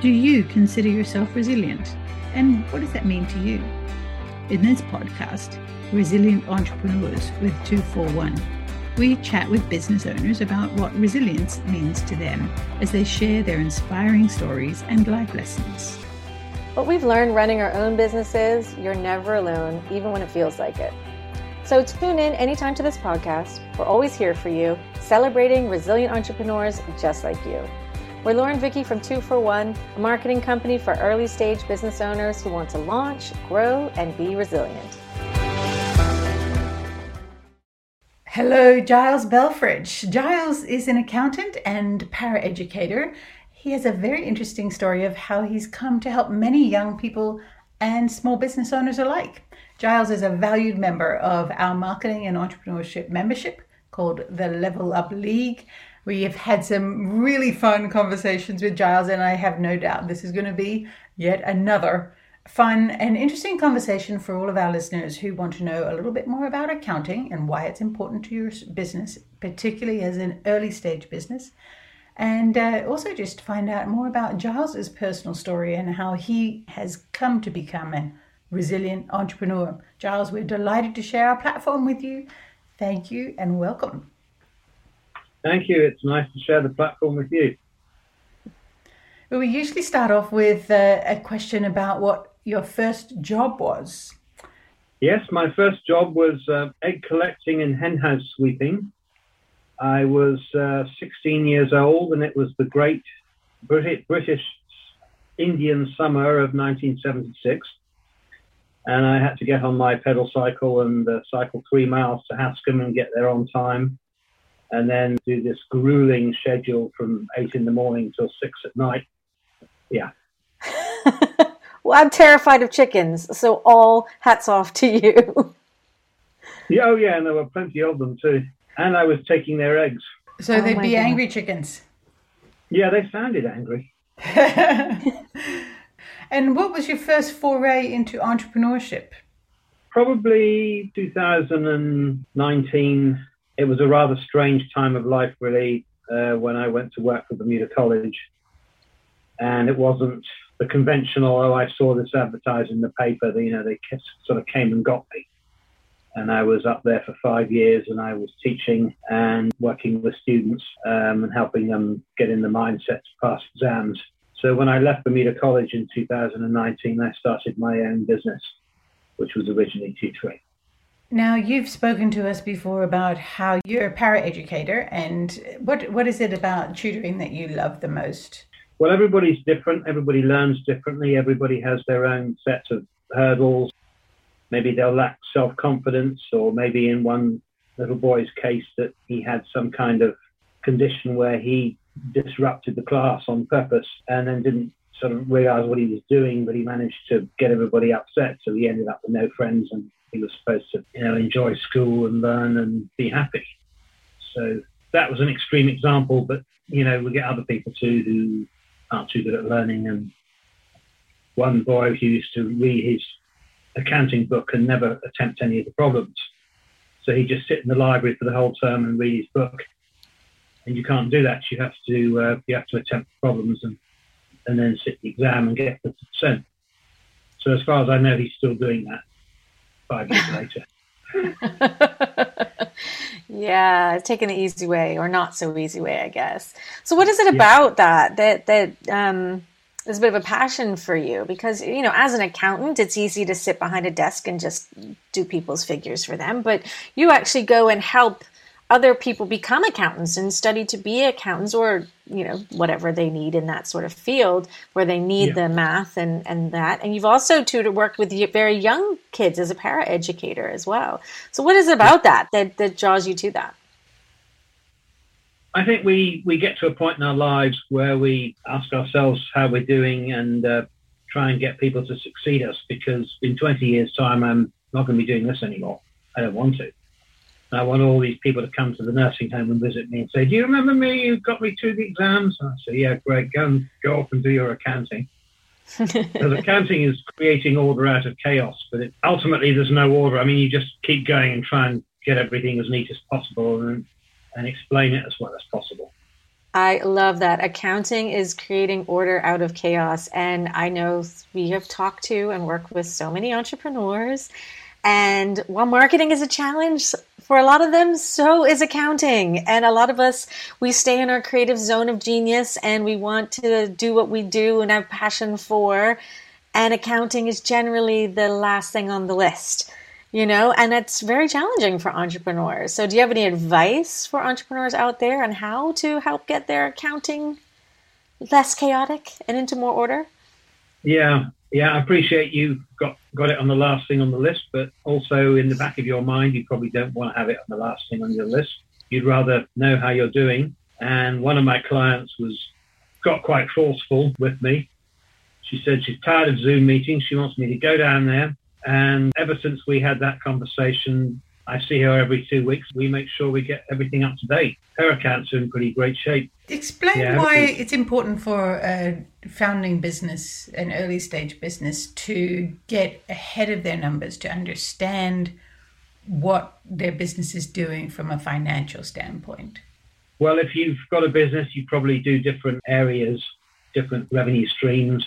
Do you consider yourself resilient? And what does that mean to you? In this podcast, Resilient Entrepreneurs with 241, we chat with business owners about what resilience means to them as they share their inspiring stories and life lessons. What we've learned running our own businesses, you're never alone, even when it feels like it. So tune in anytime to this podcast. We're always here for you, celebrating resilient entrepreneurs just like you. We're Lauren Vicky from Two for One, a marketing company for early stage business owners who want to launch, grow, and be resilient. Hello, Giles Belfrage. Giles is an accountant and paraeducator. He has a very interesting story of how he's come to help many young people and small business owners alike. Giles is a valued member of our marketing and entrepreneurship membership called the Level Up League. We have had some really fun conversations with Giles, and I have no doubt this is going to be yet another fun and interesting conversation for all of our listeners who want to know a little bit more about accounting and why it's important to your business, particularly as an early stage business. And uh, also just to find out more about Giles's personal story and how he has come to become a resilient entrepreneur. Giles, we're delighted to share our platform with you. Thank you and welcome. Thank you. It's nice to share the platform with you. Well, we usually start off with uh, a question about what your first job was. Yes, my first job was uh, egg collecting and henhouse sweeping. I was uh, 16 years old, and it was the great British, British Indian summer of 1976. And I had to get on my pedal cycle and uh, cycle three miles to Hascombe and get there on time and then do this grueling schedule from eight in the morning till six at night. Yeah. well, I'm terrified of chickens, so all hats off to you. yeah, oh yeah, and there were plenty of them too, and I was taking their eggs. So oh they'd be God. angry chickens. Yeah, they sounded angry. and what was your first foray into entrepreneurship? Probably 2019 it was a rather strange time of life, really, uh, when I went to work for Bermuda College. And it wasn't the conventional, oh, I saw this advertised in the paper, that, you know, they sort of came and got me. And I was up there for five years and I was teaching and working with students um, and helping them get in the mindset to pass exams. So when I left Bermuda College in 2019, I started my own business, which was originally tutoring. Now, you've spoken to us before about how you're a paraeducator, and what what is it about tutoring that you love the most? Well, everybody's different. Everybody learns differently. Everybody has their own set of hurdles. Maybe they'll lack self confidence, or maybe in one little boy's case, that he had some kind of condition where he disrupted the class on purpose and then didn't sort of realize what he was doing, but he managed to get everybody upset. So he ended up with no friends and he was supposed to, you know, enjoy school and learn and be happy. So that was an extreme example, but you know, we get other people too who aren't too good at learning. And one boy who used to read his accounting book and never attempt any of the problems. So he'd just sit in the library for the whole term and read his book. And you can't do that. You have to uh, you have to attempt problems and and then sit the exam and get the percent. So as far as I know, he's still doing that five years later. yeah, taking the easy way or not so easy way, I guess. So, what is it about that that that um, is a bit of a passion for you? Because you know, as an accountant, it's easy to sit behind a desk and just do people's figures for them, but you actually go and help other people become accountants and study to be accountants or you know whatever they need in that sort of field where they need yeah. the math and and that. And you've also tutored worked with very young kids as a para educator as well. So what is it about that that that draws you to that? I think we we get to a point in our lives where we ask ourselves how we're doing and uh, try and get people to succeed us because in 20 years time I'm not going to be doing this anymore. I don't want to I want all these people to come to the nursing home and visit me and say, "Do you remember me? You got me through the exams." And I say, "Yeah, great. Go and go off and do your accounting." because accounting is creating order out of chaos, but it, ultimately there's no order. I mean, you just keep going and try and get everything as neat as possible and and explain it as well as possible. I love that. Accounting is creating order out of chaos. And I know we have talked to and worked with so many entrepreneurs. And while marketing is a challenge for a lot of them, so is accounting. And a lot of us, we stay in our creative zone of genius and we want to do what we do and have passion for. And accounting is generally the last thing on the list you know, and it's very challenging for entrepreneurs. So, do you have any advice for entrepreneurs out there on how to help get their accounting less chaotic and into more order? Yeah, yeah, I appreciate you got got it on the last thing on the list, but also in the back of your mind, you probably don't want to have it on the last thing on your list. You'd rather know how you're doing. And one of my clients was got quite forceful with me. She said she's tired of Zoom meetings. She wants me to go down there and ever since we had that conversation, I see her every two weeks. We make sure we get everything up to date. Her accounts are in pretty great shape. Explain yeah, why it's important for a founding business, an early stage business, to get ahead of their numbers, to understand what their business is doing from a financial standpoint. Well, if you've got a business, you probably do different areas, different revenue streams.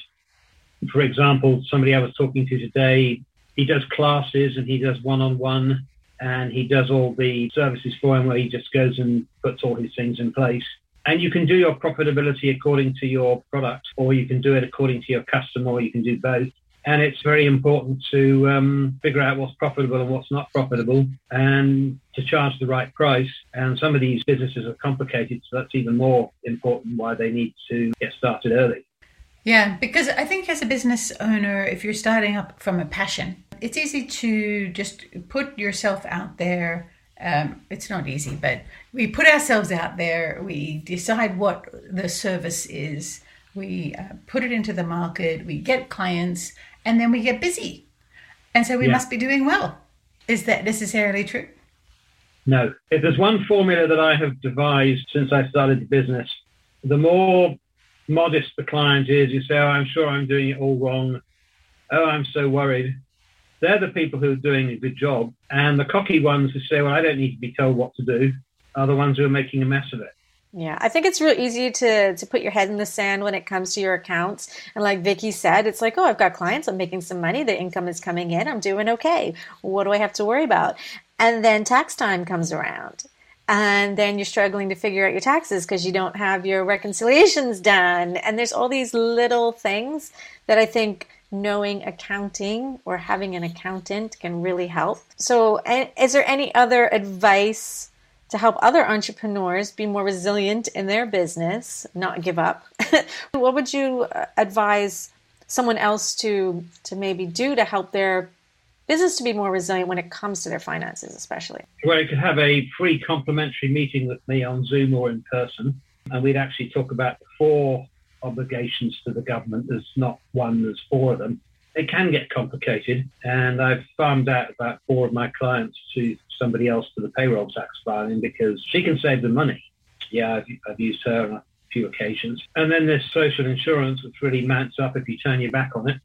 For example, somebody I was talking to today he does classes and he does one-on-one and he does all the services for him where he just goes and puts all his things in place. And you can do your profitability according to your product, or you can do it according to your customer, or you can do both. And it's very important to um, figure out what's profitable and what's not profitable and to charge the right price. And some of these businesses are complicated, so that's even more important why they need to get started early. Yeah, because I think as a business owner, if you're starting up from a passion, it's easy to just put yourself out there. Um, it's not easy, but we put ourselves out there. We decide what the service is. We uh, put it into the market. We get clients, and then we get busy. And so we yeah. must be doing well. Is that necessarily true? No. If there's one formula that I have devised since I started the business, the more modest the client is, you say, oh, I'm sure I'm doing it all wrong. Oh, I'm so worried. They're the people who are doing a good job. And the cocky ones who say, well, I don't need to be told what to do, are the ones who are making a mess of it. Yeah, I think it's real easy to to put your head in the sand when it comes to your accounts. And like Vicky said, it's like, oh, I've got clients, I'm making some money, the income is coming in, I'm doing okay. What do I have to worry about? And then tax time comes around and then you're struggling to figure out your taxes because you don't have your reconciliations done. And there's all these little things that I think knowing accounting or having an accountant can really help. So, is there any other advice to help other entrepreneurs be more resilient in their business, not give up? what would you uh, advise someone else to to maybe do to help their business to be more resilient when it comes to their finances, especially? Well, you could have a free complimentary meeting with me on Zoom or in person, and we'd actually talk about four obligations to the government. There's not one, there's four of them. It can get complicated, and I've farmed out about four of my clients to somebody else for the payroll tax filing because she can save the money. Yeah, I've, I've used her on a few occasions. And then there's social insurance, which really mounts up if you turn your back on it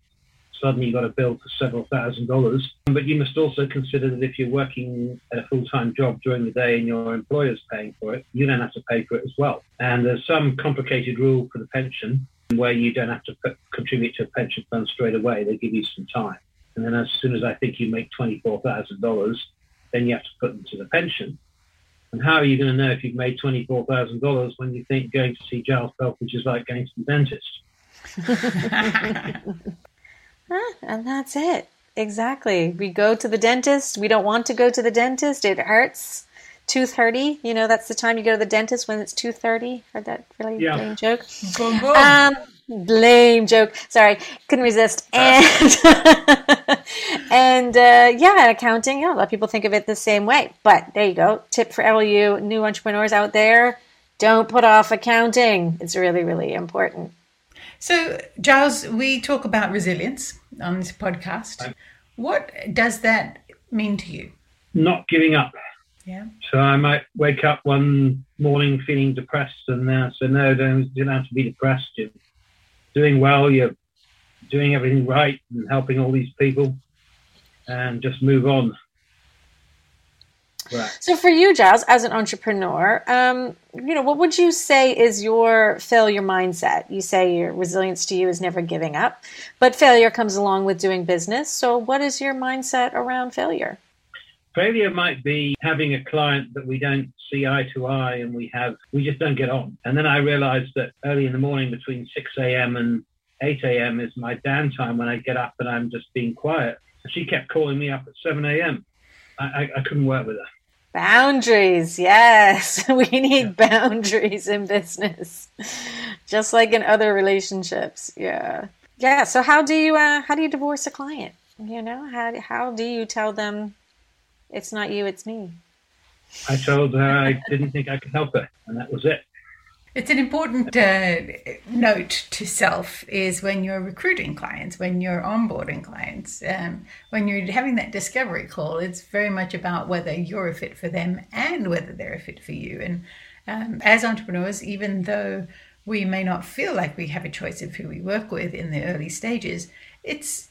suddenly you've got a bill for several thousand dollars. But you must also consider that if you're working at a full-time job during the day and your employer's paying for it, you don't have to pay for it as well. And there's some complicated rule for the pension where you don't have to put, contribute to a pension fund straight away. They give you some time. And then as soon as I think you make $24,000, then you have to put them to the pension. And how are you going to know if you've made $24,000 when you think going to see Giles Belfrage is like going to the dentist? and that's it. Exactly. We go to the dentist. We don't want to go to the dentist. It hurts. Tooth hurty. You know, that's the time you go to the dentist when it's tooth thirty. Heard that really yeah. lame joke? Boom, boom. Um, lame joke. Sorry, couldn't resist. And and uh, yeah, accounting. Yeah, a lot of people think of it the same way. But there you go. Tip for all you new entrepreneurs out there: don't put off accounting. It's really, really important. So, Giles, we talk about resilience on this podcast. What does that mean to you? Not giving up. Yeah. So I might wake up one morning feeling depressed, and uh, so no, don't, don't have to be depressed. You're doing well. You're doing everything right and helping all these people, and just move on. Right. So for you, Giles, as an entrepreneur, um, you know, what would you say is your failure mindset? You say your resilience to you is never giving up, but failure comes along with doing business. So what is your mindset around failure? Failure might be having a client that we don't see eye to eye and we have we just don't get on. And then I realized that early in the morning between 6 a.m. and 8 a.m. is my downtime when I get up and I'm just being quiet. She kept calling me up at 7 a.m. I, I, I couldn't work with her. Boundaries, yes. We need boundaries in business, just like in other relationships. Yeah, yeah. So how do you uh, how do you divorce a client? You know, how how do you tell them it's not you, it's me? I told her I didn't think I could help her, and that was it. It's an important uh, note to self is when you're recruiting clients, when you're onboarding clients, um, when you're having that discovery call. It's very much about whether you're a fit for them and whether they're a fit for you. And um, as entrepreneurs, even though we may not feel like we have a choice of who we work with in the early stages, it's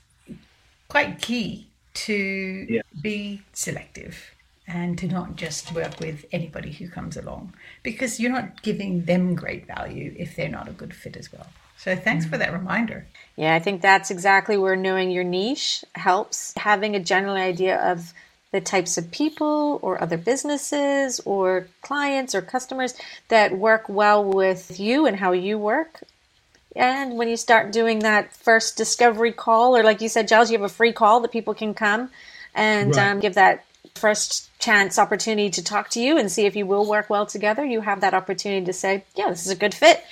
quite key to yeah. be selective and to not just work with anybody who comes along because you're not giving them great value if they're not a good fit as well. So thanks for that reminder. Yeah, I think that's exactly where knowing your niche helps. Having a general idea of the types of people or other businesses or clients or customers that work well with you and how you work. And when you start doing that first discovery call, or like you said, Giles, you have a free call that people can come and right. um, give that first chance opportunity to talk to you and see if you will work well together, you have that opportunity to say, yeah, this is a good fit.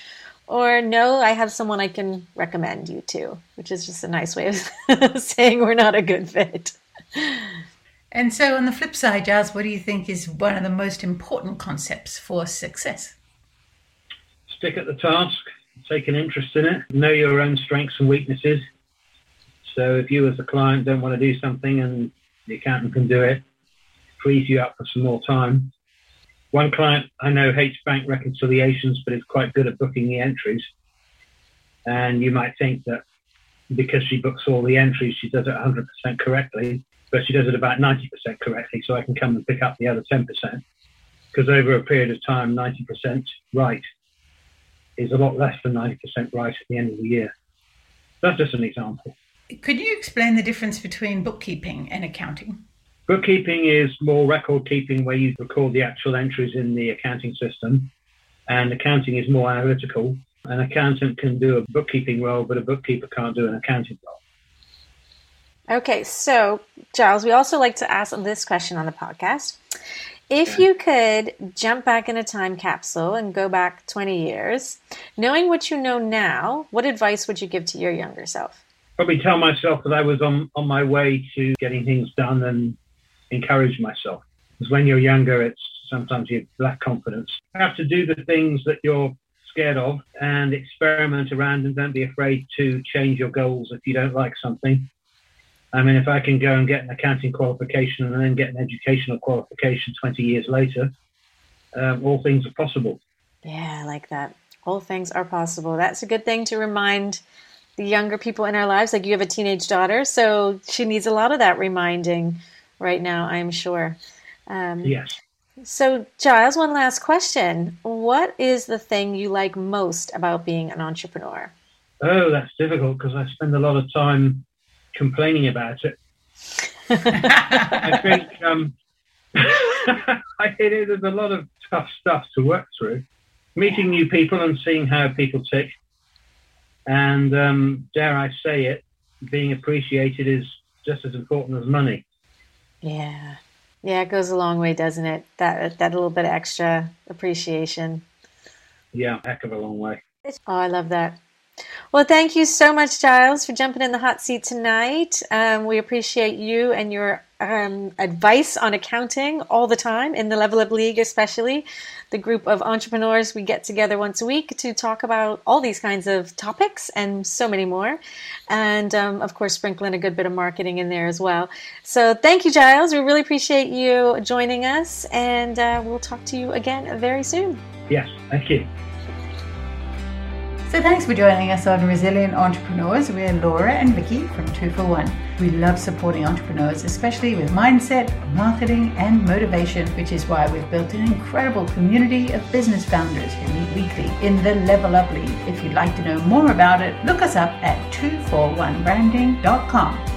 Or no, I have someone I can recommend you to, which is just a nice way of saying we're not a good fit. And so, on the flip side, Giles, what do you think is one of the most important concepts for success? Stick at the task, take an interest in it, know your own strengths and weaknesses. So, if you as a client don't want to do something and the accountant can do it, frees you up for some more time. One client I know hates bank reconciliations, but is quite good at booking the entries. And you might think that because she books all the entries, she does it 100% correctly, but she does it about 90% correctly. So I can come and pick up the other 10%. Because over a period of time, 90% right is a lot less than 90% right at the end of the year. That's just an example. Could you explain the difference between bookkeeping and accounting? Bookkeeping is more record keeping where you record the actual entries in the accounting system, and accounting is more analytical. An accountant can do a bookkeeping role, but a bookkeeper can't do an accounting role. Okay, so Giles, we also like to ask this question on the podcast. If you could jump back in a time capsule and go back 20 years, knowing what you know now, what advice would you give to your younger self? Probably tell myself that I was on, on my way to getting things done and encourage myself. Because when you're younger, it's sometimes you lack confidence. You have to do the things that you're scared of and experiment around and don't be afraid to change your goals if you don't like something. I mean, if I can go and get an accounting qualification and then get an educational qualification 20 years later, um, all things are possible. Yeah, I like that. All things are possible. That's a good thing to remind the younger people in our lives. Like you have a teenage daughter, so she needs a lot of that reminding right now, I'm sure. Um, yes. So, Giles, one last question. What is the thing you like most about being an entrepreneur? Oh, that's difficult because I spend a lot of time complaining about it. I think um, I, there's a lot of tough stuff to work through. Meeting new people and seeing how people tick. And um, dare I say it, being appreciated is just as important as money. Yeah. Yeah, it goes a long way, doesn't it? That that little bit of extra appreciation. Yeah, heck of a long way. Oh, I love that. Well, thank you so much, Giles, for jumping in the hot seat tonight. Um, we appreciate you and your um, advice on accounting all the time in the Level Up League, especially the group of entrepreneurs. We get together once a week to talk about all these kinds of topics and so many more. And um, of course, sprinkling a good bit of marketing in there as well. So thank you, Giles. We really appreciate you joining us, and uh, we'll talk to you again very soon. Yes, thank you. So thanks for joining us on Resilient Entrepreneurs. We're Laura and Vicky from Two for One. We love supporting entrepreneurs, especially with mindset, marketing, and motivation, which is why we've built an incredible community of business founders who meet weekly in the Level Up League. If you'd like to know more about it, look us up at 241branding.com.